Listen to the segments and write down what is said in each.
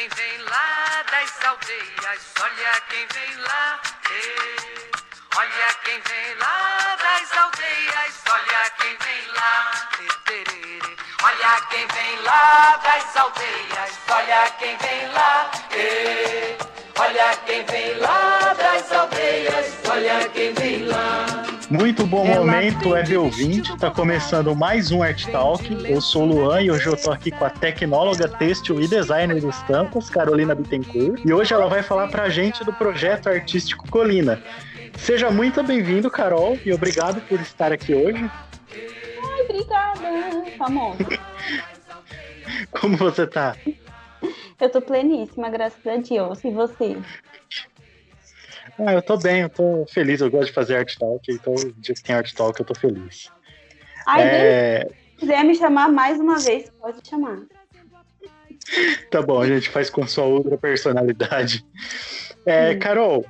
quem vem lá das aldeias, olha quem vem lá. Ei. Olha quem vem lá das aldeias, olha quem vem lá. Tererê. Olha quem vem lá das aldeias, olha quem vem lá. Ei. Olha quem vem lá das aldeias, olha quem vem lá. Muito bom momento, web ouvinte. Tá começando mais um Art Talk. Eu sou o Luan e hoje eu tô aqui com a tecnóloga têxtil e designer de estampas, Carolina Bittencourt. E hoje ela vai falar pra gente do projeto artístico Colina. Seja muito bem-vindo, Carol, e obrigado por estar aqui hoje. Ai, obrigada, famosa. Como você tá? Eu tô pleníssima, graças a Deus. E você? Ah, eu tô bem, eu tô feliz, eu gosto de fazer art talk, então o dia que tem art talk eu tô feliz. Ai, é... se quiser me chamar mais uma vez, pode chamar. Tá bom, a gente faz com sua outra personalidade. É, Carol,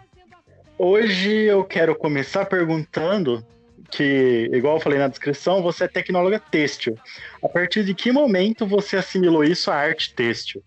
hoje eu quero começar perguntando que, igual eu falei na descrição, você é tecnóloga têxtil. A partir de que momento você assimilou isso à arte têxtil?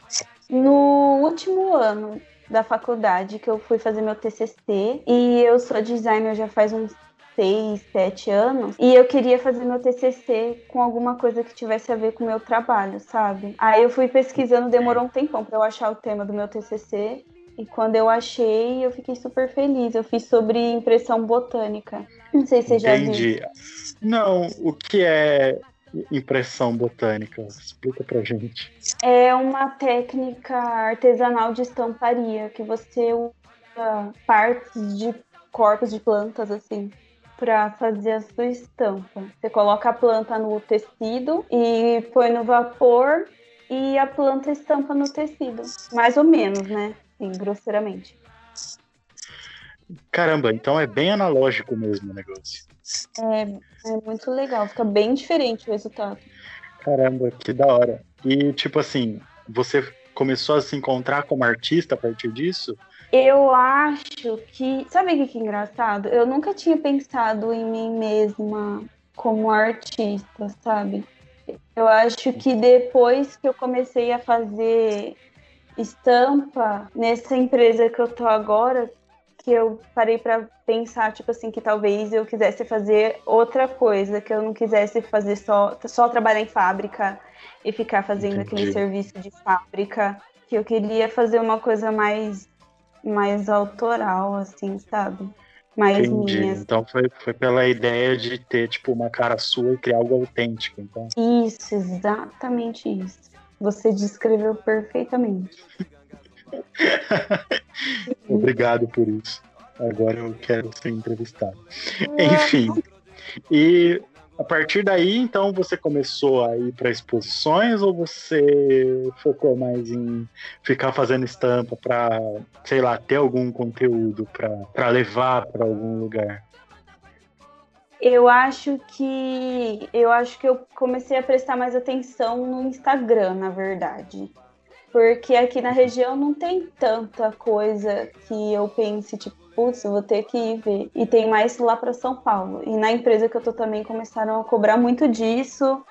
No último ano da faculdade que eu fui fazer meu TCC e eu sou designer já faz uns seis, sete anos e eu queria fazer meu TCC com alguma coisa que tivesse a ver com o meu trabalho, sabe? Aí eu fui pesquisando, demorou um tempão para eu achar o tema do meu TCC e quando eu achei, eu fiquei super feliz. Eu fiz sobre impressão botânica. Não sei se você já Entendi. viu. Não, o que é impressão botânica? Explica pra gente. É uma técnica artesanal de estamparia que você usa partes de corpos de plantas assim para fazer a sua estampa. Você coloca a planta no tecido e põe no vapor e a planta estampa no tecido, mais ou menos, né? Sim, grosseiramente. Caramba, então é bem analógico mesmo o negócio. É, é muito legal, fica bem diferente o resultado. Caramba, que da hora. E tipo assim, você começou a se encontrar como artista a partir disso? Eu acho que. Sabe o que é engraçado? Eu nunca tinha pensado em mim mesma como artista, sabe? Eu acho que depois que eu comecei a fazer estampa nessa empresa que eu tô agora, que eu parei para pensar, tipo assim, que talvez eu quisesse fazer outra coisa, que eu não quisesse fazer só, só trabalhar em fábrica e ficar fazendo Entendi. aquele serviço de fábrica, que eu queria fazer uma coisa mais mais autoral, assim, sabe? Mais Entendi. minha. Então foi, foi pela ideia de ter, tipo, uma cara sua e criar algo autêntico. Então, Isso, exatamente isso. Você descreveu perfeitamente. obrigado por isso. Agora eu quero ser entrevistado. Enfim. E a partir daí, então, você começou a ir para exposições ou você focou mais em ficar fazendo estampa para, sei lá, ter algum conteúdo para levar para algum lugar? Eu acho que eu acho que eu comecei a prestar mais atenção no Instagram, na verdade. Porque aqui na região não tem tanta coisa que eu pense, tipo, putz, vou ter que ir ver. E tem mais lá para São Paulo. E na empresa que eu tô também começaram a cobrar muito disso,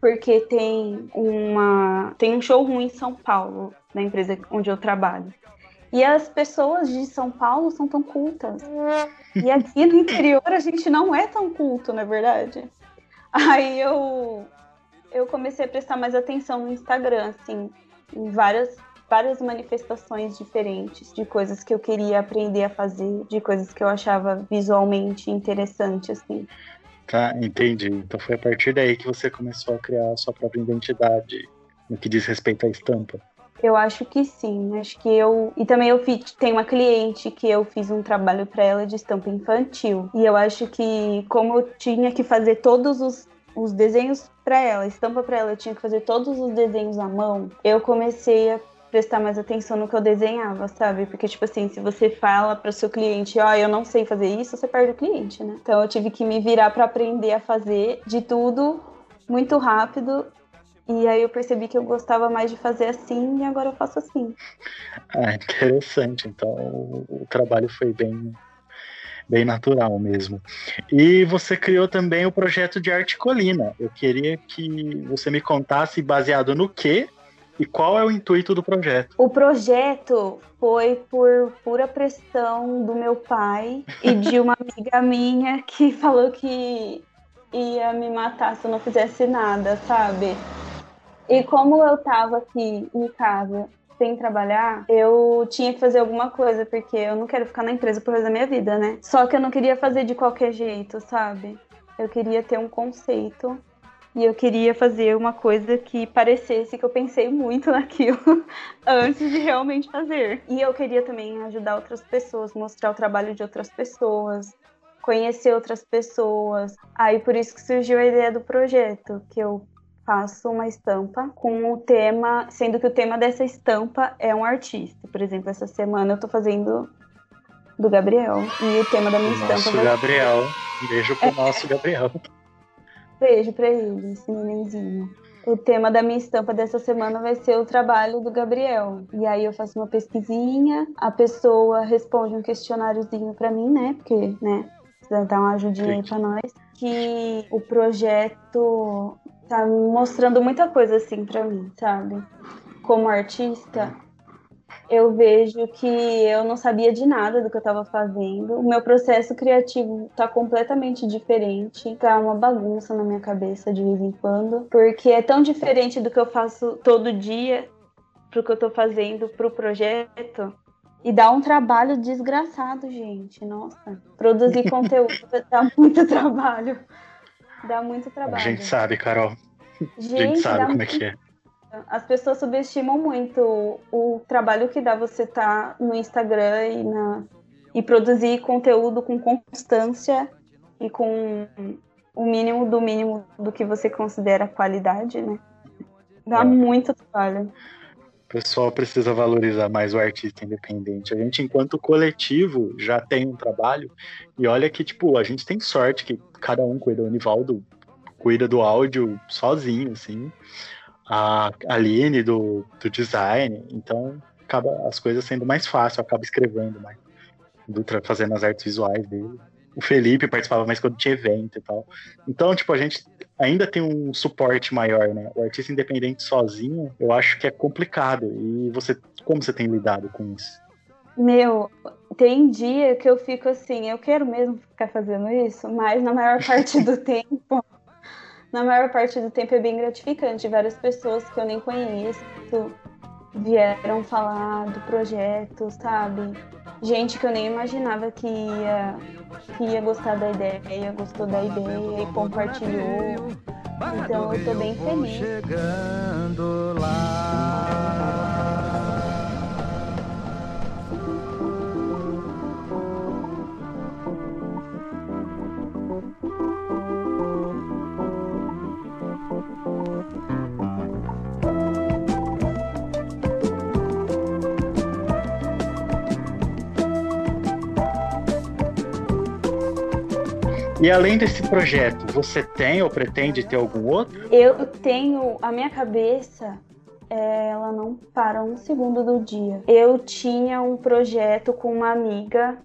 porque tem uma tem um showroom em São Paulo, na empresa onde eu trabalho. E as pessoas de São Paulo são tão cultas. E aqui no interior a gente não é tão culto, na verdade. Aí eu eu comecei a prestar mais atenção no Instagram, assim, em várias várias manifestações diferentes de coisas que eu queria aprender a fazer, de coisas que eu achava visualmente interessante, assim. Tá, entendi. Então foi a partir daí que você começou a criar a sua própria identidade no que diz respeito à estampa. Eu acho que sim, acho que eu. E também eu fiz, tem uma cliente que eu fiz um trabalho para ela de estampa infantil. E eu acho que, como eu tinha que fazer todos os, os desenhos para ela, estampa para ela, eu tinha que fazer todos os desenhos à mão, eu comecei a prestar mais atenção no que eu desenhava, sabe? Porque, tipo assim, se você fala para o seu cliente, ó, oh, eu não sei fazer isso, você perde o cliente, né? Então eu tive que me virar para aprender a fazer de tudo muito rápido e aí eu percebi que eu gostava mais de fazer assim e agora eu faço assim. Ah, interessante. Então o trabalho foi bem bem natural mesmo. E você criou também o projeto de Arte Colina. Eu queria que você me contasse baseado no que E qual é o intuito do projeto? O projeto foi por pura pressão do meu pai e de uma amiga minha que falou que ia me matar se eu não fizesse nada, sabe? E como eu tava aqui em casa sem trabalhar, eu tinha que fazer alguma coisa, porque eu não quero ficar na empresa por resto da minha vida, né? Só que eu não queria fazer de qualquer jeito, sabe? Eu queria ter um conceito e eu queria fazer uma coisa que parecesse que eu pensei muito naquilo antes de realmente fazer. E eu queria também ajudar outras pessoas, mostrar o trabalho de outras pessoas, conhecer outras pessoas. Aí por isso que surgiu a ideia do projeto, que eu faço uma estampa com o tema, sendo que o tema dessa estampa é um artista. Por exemplo, essa semana eu tô fazendo do Gabriel e o tema da minha o estampa nosso Gabriel. Beijo pro nosso Gabriel. Beijo pra ele, esse nenenzinho. O tema da minha estampa dessa semana vai ser o trabalho do Gabriel. E aí eu faço uma pesquisinha, a pessoa responde um questionáriozinho pra mim, né? Porque, né, precisa dar uma ajudinha aí pra nós. Que o projeto tá mostrando muita coisa assim pra mim, sabe? Como artista, eu vejo que eu não sabia de nada do que eu estava fazendo. O meu processo criativo está completamente diferente. Tá uma bagunça na minha cabeça de vez em quando, porque é tão diferente do que eu faço todo dia pro que eu tô fazendo pro projeto. E dá um trabalho desgraçado, gente. Nossa, produzir conteúdo dá muito trabalho. Dá muito trabalho. A gente sabe, Carol. Gente, a gente sabe como é que é. as pessoas subestimam muito o trabalho que dá você estar no Instagram e, na, e produzir conteúdo com constância e com o mínimo do mínimo do que você considera qualidade, né? Dá É. muito trabalho. O pessoal precisa valorizar mais o artista independente. A gente, enquanto coletivo, já tem um trabalho. E olha que, tipo, a gente tem sorte que cada um cuida. O Nivaldo cuida do áudio sozinho, assim. A Aline do, do design. Então, acaba as coisas sendo mais fácil. Acaba escrevendo mais. Fazendo as artes visuais dele. O Felipe participava mais quando tinha evento e tal. Então, tipo, a gente ainda tem um suporte maior, né? O artista independente sozinho, eu acho que é complicado. E você, como você tem lidado com isso? Meu, tem dia que eu fico assim, eu quero mesmo ficar fazendo isso, mas na maior parte do tempo, na maior parte do tempo é bem gratificante. Várias pessoas que eu nem conheço vieram falar do projeto, sabe? Gente que eu nem imaginava que ia, que ia gostar da ideia, gostou da ideia e compartilhou. Então eu tô bem feliz. Chegando lá. E além desse projeto, você tem ou pretende ter algum outro? Eu tenho a minha cabeça, ela não para um segundo do dia. Eu tinha um projeto com uma amiga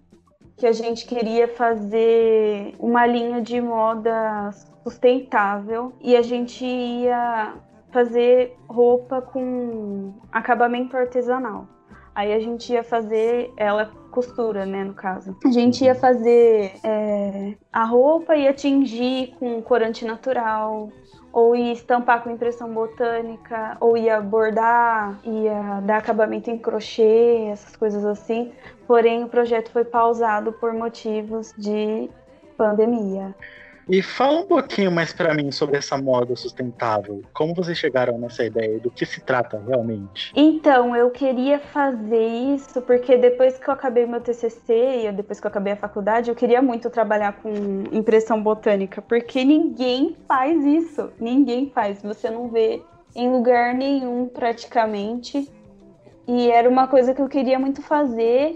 que a gente queria fazer uma linha de moda sustentável e a gente ia fazer roupa com acabamento artesanal. Aí a gente ia fazer ela costura, né, no caso. A gente ia fazer é, a roupa, ia tingir com corante natural, ou ia estampar com impressão botânica, ou ia bordar, ia dar acabamento em crochê, essas coisas assim. Porém, o projeto foi pausado por motivos de pandemia. E fala um pouquinho mais pra mim sobre essa moda sustentável. Como vocês chegaram nessa ideia? Do que se trata realmente? Então, eu queria fazer isso porque depois que eu acabei meu TCC e depois que eu acabei a faculdade, eu queria muito trabalhar com impressão botânica, porque ninguém faz isso. Ninguém faz. Você não vê em lugar nenhum praticamente. E era uma coisa que eu queria muito fazer.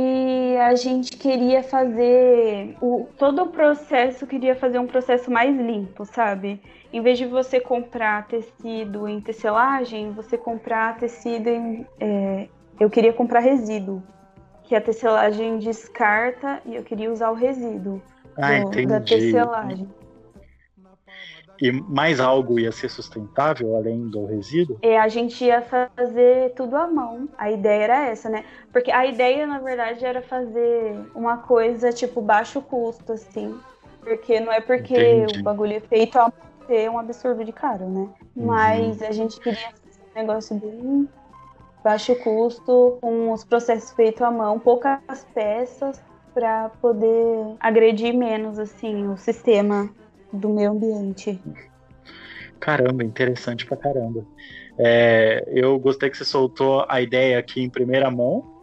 E a gente queria fazer o, todo o processo, queria fazer um processo mais limpo, sabe? Em vez de você comprar tecido em tecelagem, você comprar tecido em. é, eu queria comprar resíduo, que a tecelagem descarta e eu queria usar o resíduo Ah, do- da tecelagem. E mais algo ia ser sustentável além do resíduo? E a gente ia fazer tudo à mão. A ideia era essa, né? Porque a ideia, na verdade, era fazer uma coisa tipo baixo custo, assim. Porque não é porque Entendi. o bagulho é feito a ser um absurdo de caro, né? Uhum. Mas a gente queria fazer um negócio bem baixo custo, com os processos feitos à mão, poucas peças, para poder agredir menos, assim, o sistema do meio ambiente. Caramba, interessante pra caramba. É, eu gostei que você soltou a ideia aqui em primeira mão.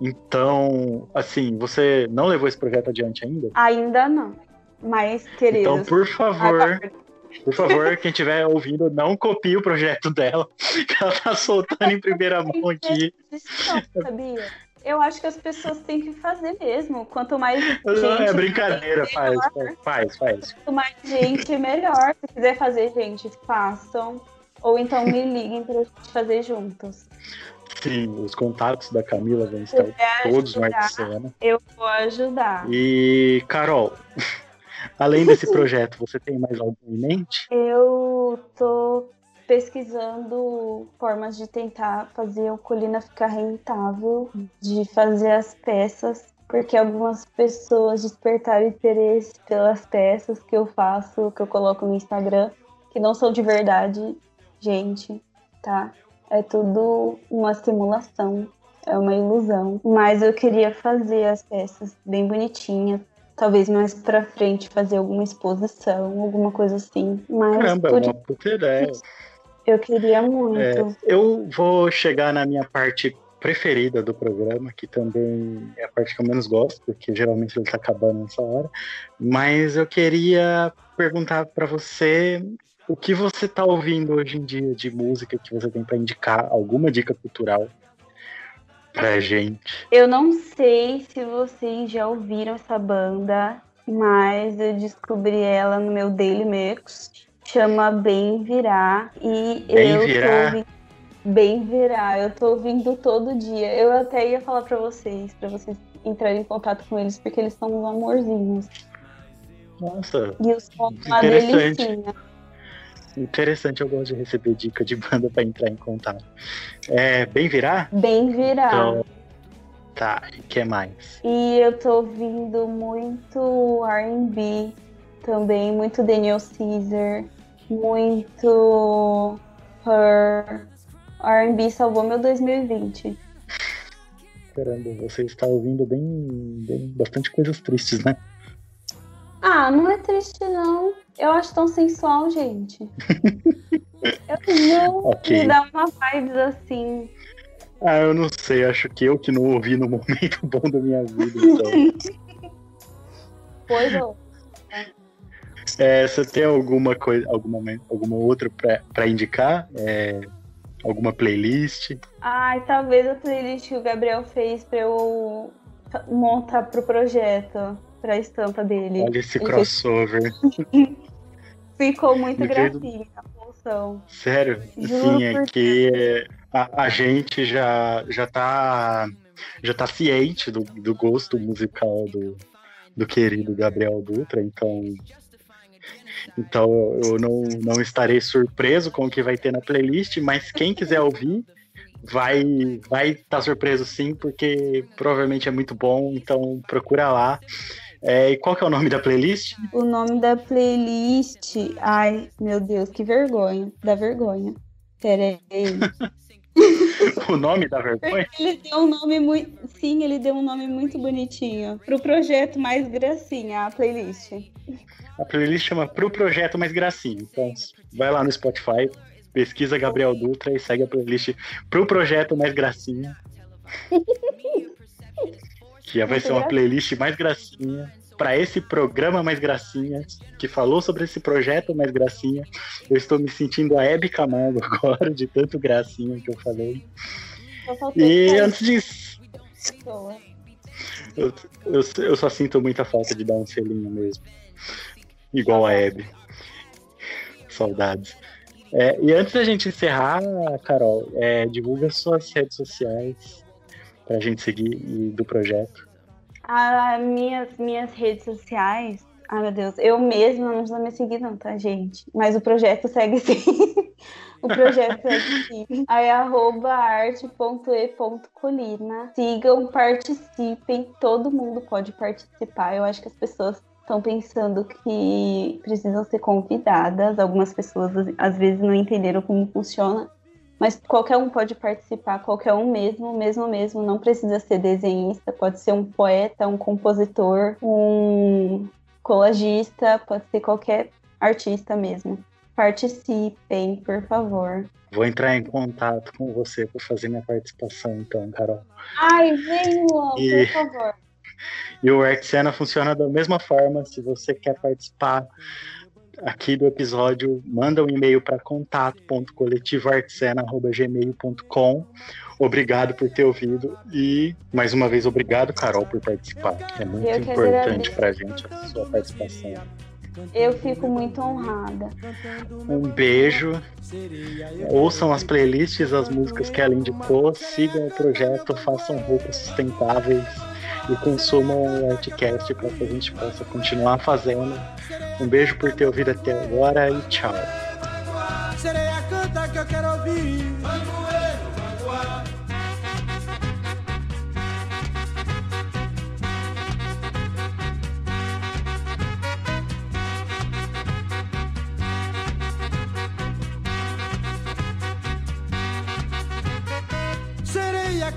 Então, assim, você não levou esse projeto adiante ainda? Ainda não. Mas, queridos. Então, por favor, por favor, quem estiver ouvindo, não copie o projeto dela, que ela tá soltando em primeira mão aqui. Isso não, sabia? Eu acho que as pessoas têm que fazer mesmo. Quanto mais gente. é brincadeira, faz, faz, faz. Quanto mais gente, melhor. Se quiser fazer, gente, façam. Ou então me liguem pra gente fazer juntos. Sim, os contatos da Camila vão estar todos no ajudar, Artesana. Eu vou ajudar. E, Carol, além desse projeto, você tem mais algo em mente? Eu tô pesquisando formas de tentar fazer o Colina ficar rentável, de fazer as peças, porque algumas pessoas despertaram interesse pelas peças que eu faço, que eu coloco no Instagram, que não são de verdade, gente, tá? É tudo uma simulação, é uma ilusão. Mas eu queria fazer as peças bem bonitinhas. Talvez mais pra frente fazer alguma exposição, alguma coisa assim. Mas Caramba, é por uma puta ideia. eu queria muito. É, eu vou chegar na minha parte preferida do programa, que também é a parte que eu menos gosto, porque geralmente ele tá acabando nessa hora. Mas eu queria perguntar para você o que você tá ouvindo hoje em dia de música que você tem para indicar, alguma dica cultural pra gente. Eu não sei se vocês já ouviram essa banda, mas eu descobri ela no meu Daily Mix. Chama Bem Virar. E Bem eu Virar? tô ouvindo. Bem Virar, eu tô ouvindo todo dia. Eu até ia falar pra vocês, pra vocês entrarem em contato com eles, porque eles são uns amorzinhos. Nossa, E som delicinha. interessante, eu gosto de receber dica de banda para entrar em contato. É, bem virar? Bem Virar. Então, tá, e que mais? E eu tô ouvindo muito R&B também, muito Daniel Caesar, muito Her. R&B salvou meu 2020. Caramba, você está ouvindo bem, bem bastante coisas tristes, né? Ah, não é triste não. Eu acho tão sensual, gente. eu juro, Ok. me dá uma vibes assim. Ah, eu não sei, acho que eu que não ouvi no momento bom da minha vida, então. Pois eu. É, você tem alguma coisa, alguma, alguma outra pra indicar? É, alguma playlist? Ai, talvez a playlist que o Gabriel fez pra eu montar pro projeto, pra estampa dele. Olha esse crossover. Ficou muito Me gracinha a função. Sério? Juro Sim, é que a, a gente já, já tá já tá ciente do, do gosto musical do, do querido Gabriel Dutra, então então eu não, não estarei surpreso com o que vai ter na playlist, mas quem quiser ouvir vai vai estar surpreso sim, porque provavelmente é muito bom, então procura lá. É, e qual que é o nome da playlist? O nome da playlist. Ai, meu Deus, que vergonha. Dá vergonha. Pera aí. O nome da vergonha? Ele deu um nome muito. Sim, ele deu um nome muito bonitinho. Pro projeto mais gracinha, a playlist. A playlist chama Pro Projeto Mais Gracinha. Então, vai lá no Spotify, pesquisa Gabriel Dutra e segue a playlist Pro Projeto Mais Gracinha. Que vai ser uma playlist mais gracinha para esse programa mais gracinha, que falou sobre esse projeto mais gracinha. Eu estou me sentindo a Hebe Camargo agora, de tanto gracinha que eu falei. E antes disso, eu, eu, eu só sinto muita falta de dar um selinho mesmo. Igual a Hebe. Saudades. É, e antes da gente encerrar, Carol, é, divulga suas redes sociais pra gente seguir e do projeto. As minhas, minhas redes sociais, Ai, meu Deus. Eu mesma não precisa me seguir, não, tá, gente? Mas o projeto segue sim. o projeto segue sim. Aí, é arroba arte.e.colina. Sigam, participem. Todo mundo pode participar. Eu acho que as pessoas estão pensando que precisam ser convidadas. Algumas pessoas às vezes não entenderam como funciona. Mas qualquer um pode participar, qualquer um mesmo, mesmo mesmo, não precisa ser desenhista, pode ser um poeta, um compositor, um colagista, pode ser qualquer artista mesmo. Participem, por favor. Vou entrar em contato com você para fazer minha participação, então, Carol. Ai, venham, e... por favor. E o Artsena funciona da mesma forma. Se você quer participar aqui do episódio, manda um e-mail para contato.coletivoartsena.gmail.com. Obrigado por ter ouvido e, mais uma vez, obrigado, Carol, por participar. É muito importante para a gente a sua participação. Eu fico muito honrada. Um beijo. Ouçam as playlists, as músicas que ela indicou, sigam o projeto, façam roupas sustentáveis e consumam o Artcast para que a gente possa continuar fazendo. Um beijo por ter ouvido até agora e tchau. Sereia canta que eu quero ouvir.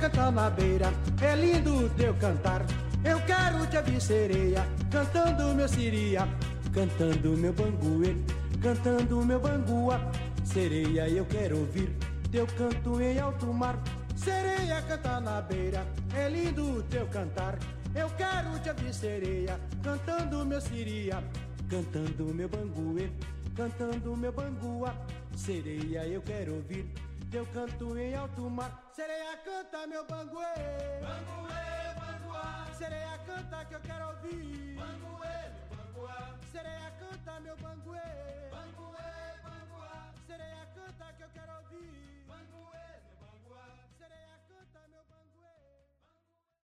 Sereia canta na beira, é lindo teu cantar. Eu quero te ouvir sereia, cantando meu siria, cantando meu banguê, cantando meu bangua. Sereia, eu quero ouvir teu canto em alto mar. Sereia canta na beira, é lindo teu cantar. Eu quero te ouvir sereia, cantando meu siria, cantando meu banguê, cantando meu bangua. Sereia, eu quero ouvir teu canto em alto mar. Sereia canta meu banguê, banguê, banguá. Sereia canta que eu quero ouvir, banguê, banguá. Sereia canta meu banguê.